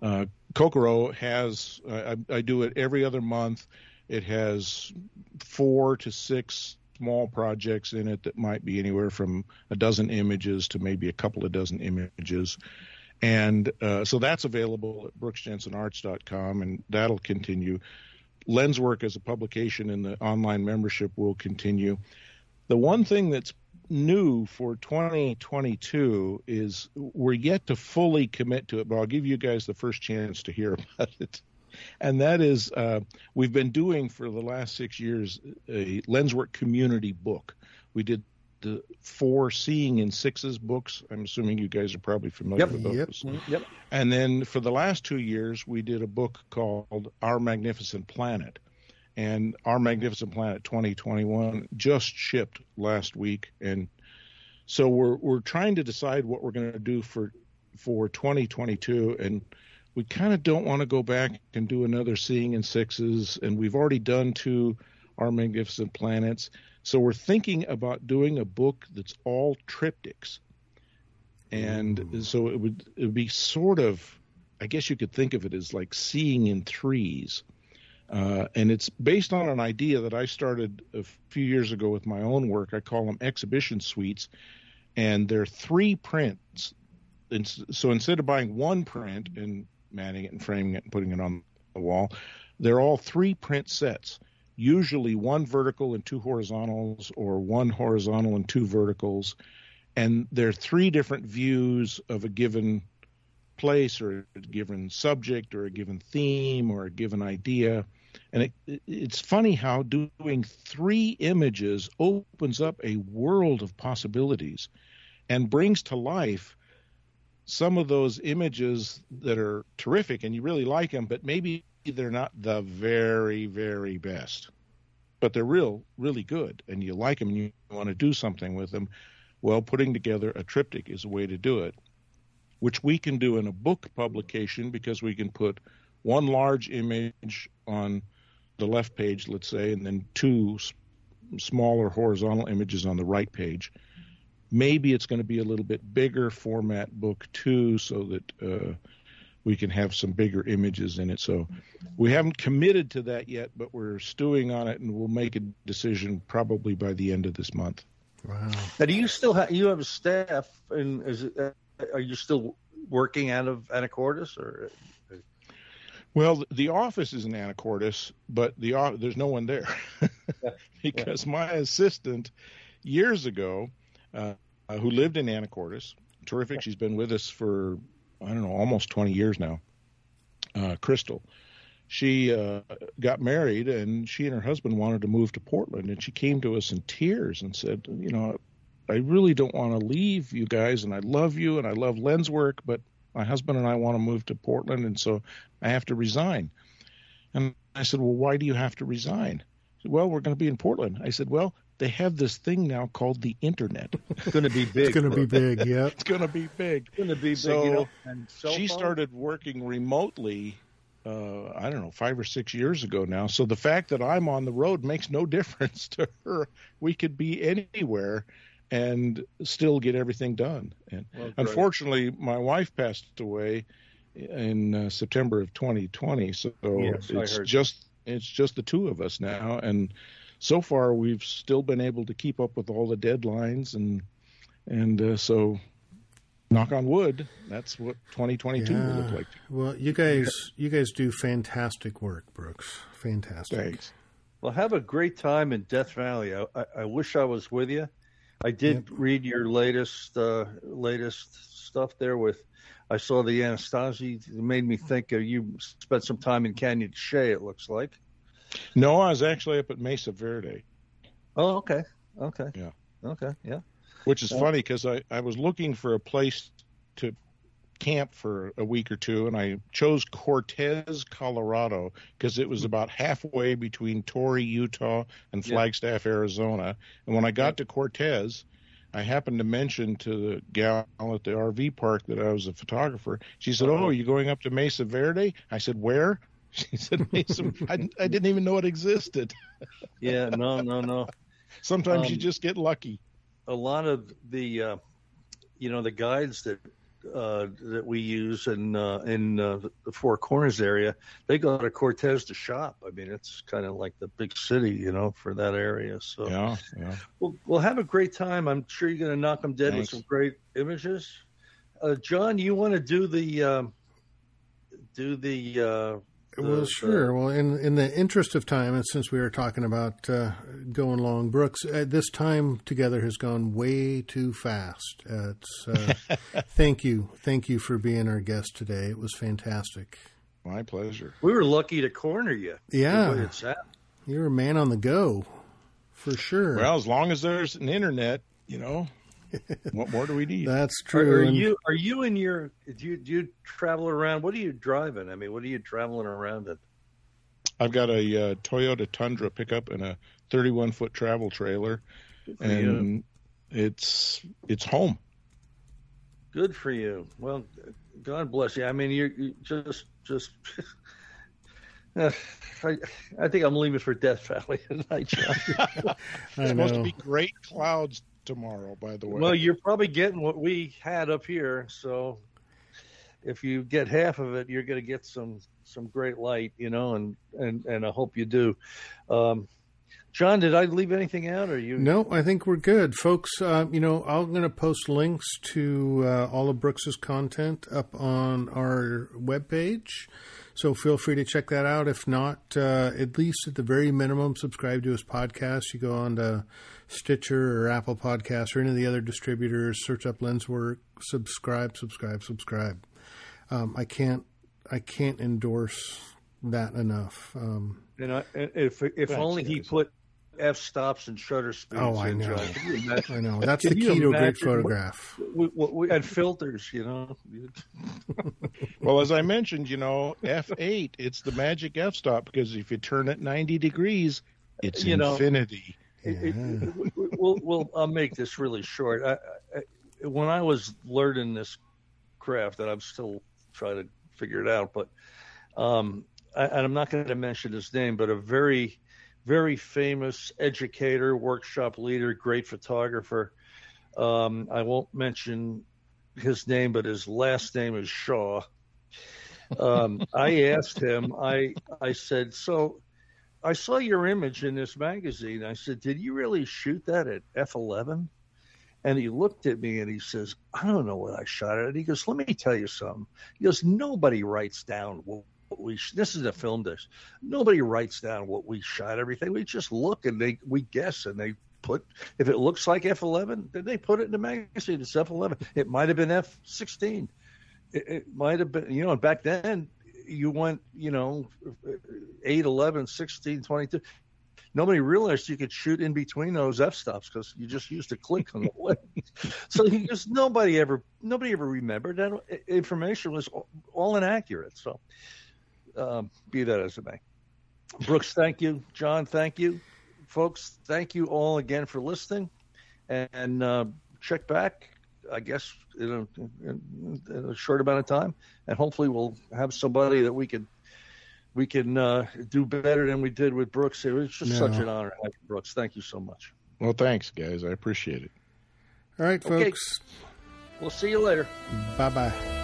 uh, Kokoro has, I, I do it every other month. It has four to six small projects in it that might be anywhere from a dozen images to maybe a couple of dozen images. And uh, so that's available at brooksjensenarts.com, and that'll continue. LensWork as a publication in the online membership will continue. The one thing that's new for 2022 is we're yet to fully commit to it, but I'll give you guys the first chance to hear about it. And that is, uh, we've been doing for the last six years a LensWork community book. We did the four Seeing in Sixes books. I'm assuming you guys are probably familiar yep, with those. Yep, mm-hmm. yep. And then for the last two years, we did a book called Our Magnificent Planet and our Magnificent Planet 2021 just shipped last week, and so we're we're trying to decide what we're going to do for for 2022, and we kind of don't want to go back and do another Seeing in Sixes, and we've already done two Our Magnificent Planets. So we're thinking about doing a book that's all triptychs. And mm. so it would it would be sort of I guess you could think of it as like seeing in threes. Uh, and it's based on an idea that I started a few years ago with my own work. I call them exhibition suites, and they're three prints. And so instead of buying one print and matting it and framing it and putting it on the wall, they're all three print sets. Usually one vertical and two horizontals, or one horizontal and two verticals, and they're three different views of a given place or a given subject or a given theme or a given idea. And it, it's funny how doing three images opens up a world of possibilities and brings to life some of those images that are terrific and you really like them, but maybe they're not the very, very best. But they're real, really good, and you like them and you want to do something with them. Well, putting together a triptych is a way to do it which we can do in a book publication because we can put one large image on the left page, let's say, and then two smaller horizontal images on the right page. Maybe it's going to be a little bit bigger format book too, so that uh, we can have some bigger images in it. So we haven't committed to that yet, but we're stewing on it, and we'll make a decision probably by the end of this month. Wow! Now, do you still have you have a staff, and is it, are you still working out of Anacortes or? Well, the office is in Anacortes, but the there's no one there because yeah. my assistant years ago, uh, who lived in Anacortes, terrific. She's been with us for I don't know almost 20 years now. Uh, Crystal, she uh, got married and she and her husband wanted to move to Portland, and she came to us in tears and said, you know, I really don't want to leave you guys, and I love you, and I love LensWork, but my husband and I want to move to Portland, and so I have to resign. And I said, Well, why do you have to resign? Said, well, we're going to be in Portland. I said, Well, they have this thing now called the internet. It's going to be big. it's going to be big. Yeah, it's going to be big. It's going to be big. So you know, she started working remotely. Uh, I don't know, five or six years ago now. So the fact that I'm on the road makes no difference to her. We could be anywhere, and still get everything done. And well, unfortunately, my wife passed away in uh, September of 2020, so yes, it's just it's just the two of us now, and so far we've still been able to keep up with all the deadlines, and and uh, so knock on wood, that's what 2022 yeah. will look like. Well, you guys, you guys do fantastic work, Brooks. Fantastic. Thanks. Well, have a great time in Death Valley. I, I wish I was with you. I did yep. read your latest uh, latest stuff there with. I saw the Anasazi. It made me think uh, you spent some time in Canyon Chelly. It looks like. No, I was actually up at Mesa Verde. Oh, okay, okay, yeah, okay, yeah. Which is funny because I I was looking for a place to camp for a week or two, and I chose Cortez, Colorado, because it was mm-hmm. about halfway between Torrey, Utah, and Flagstaff, yeah. Arizona. And when I got yeah. to Cortez, I happened to mention to the gal at the RV park that I was a photographer. She said, uh-huh. "Oh, are you going up to Mesa Verde?" I said, "Where?" She said, "Mesa." I, I didn't even know it existed. yeah, no, no, no. Sometimes um, you just get lucky. A lot of the, uh, you know, the guides that uh, that we use in uh, in uh, the Four Corners area, they go to Cortez to shop. I mean, it's kind of like the big city, you know, for that area. So yeah, yeah. We'll, we'll have a great time. I'm sure you're going to knock them dead Thanks. with some great images. Uh, John, you want to do the um, do the uh, well, sure. well, in in the interest of time, and since we are talking about uh, going long, Brooks, uh, this time together has gone way too fast. Uh, it's uh, thank you, thank you for being our guest today. It was fantastic. My pleasure. We were lucky to corner you. Yeah, you're a man on the go, for sure. Well, as long as there's an internet, you know, what more do we need? That's true. Are, are you are you in your do you do you travel around? What are you driving? I mean, what are you traveling around in? I've got a uh, Toyota Tundra pickup and a 31 foot travel trailer, and you. it's it's home. Good for you. Well, God bless you. I mean, you're, you just just Uh, I, I, think I'm leaving for Death Valley tonight, John. it's supposed to be great clouds tomorrow, by the way. Well, you're probably getting what we had up here, so if you get half of it, you're going to get some some great light, you know, and and and I hope you do. Um, John, did I leave anything out, or you? No, I think we're good, folks. Uh, you know, I'm going to post links to uh, all of Brooks's content up on our webpage. So feel free to check that out. If not, uh, at least at the very minimum, subscribe to his podcast. You go on to Stitcher or Apple Podcasts or any of the other distributors, search up LensWork, subscribe, subscribe, subscribe. Um, I can't, I can't endorse that enough. Um, and I, if if only he put f stops and shutter speeds. Oh, I know. I know. That's the key to a great photograph. We, we, we, had filters, you know. well, as I mentioned, you know, f eight. It's the magic f stop because if you turn it ninety degrees, it's you infinity. Know, it, we'll, we'll. I'll make this really short. I, I, when I was learning this craft, and I'm still trying to figure it out, but um, I, and I'm not going to mention his name, but a very very famous educator, workshop leader, great photographer. Um, I won't mention his name, but his last name is Shaw. Um, I asked him, I, I said, so I saw your image in this magazine. I said, did you really shoot that at F11? And he looked at me and he says, I don't know what I shot at. He goes, let me tell you something. He goes, nobody writes down what we this is a film disc. Nobody writes down what we shot, everything. We just look and they we guess and they put if it looks like F eleven, then they put it in the magazine. It's F eleven. It might have been F sixteen. It, it might have been you know back then you went you know 8 11 16 22 nobody realized you could shoot in between those f stops because you just used a click on the lens so he just nobody ever nobody ever remembered that information was all inaccurate so um, be that as it may. Brooks, thank you. John, thank you. Folks, thank you all again for listening. And uh, check back, I guess, in a, in, in a, short amount of time, and hopefully we'll have somebody that we can we can uh, do better than we did with Brooks. It was just such an honor, having Brooks. Thank you so much. Well, thanks, guys. I appreciate it. All right, folks. Okay. We'll see you later. Bye bye.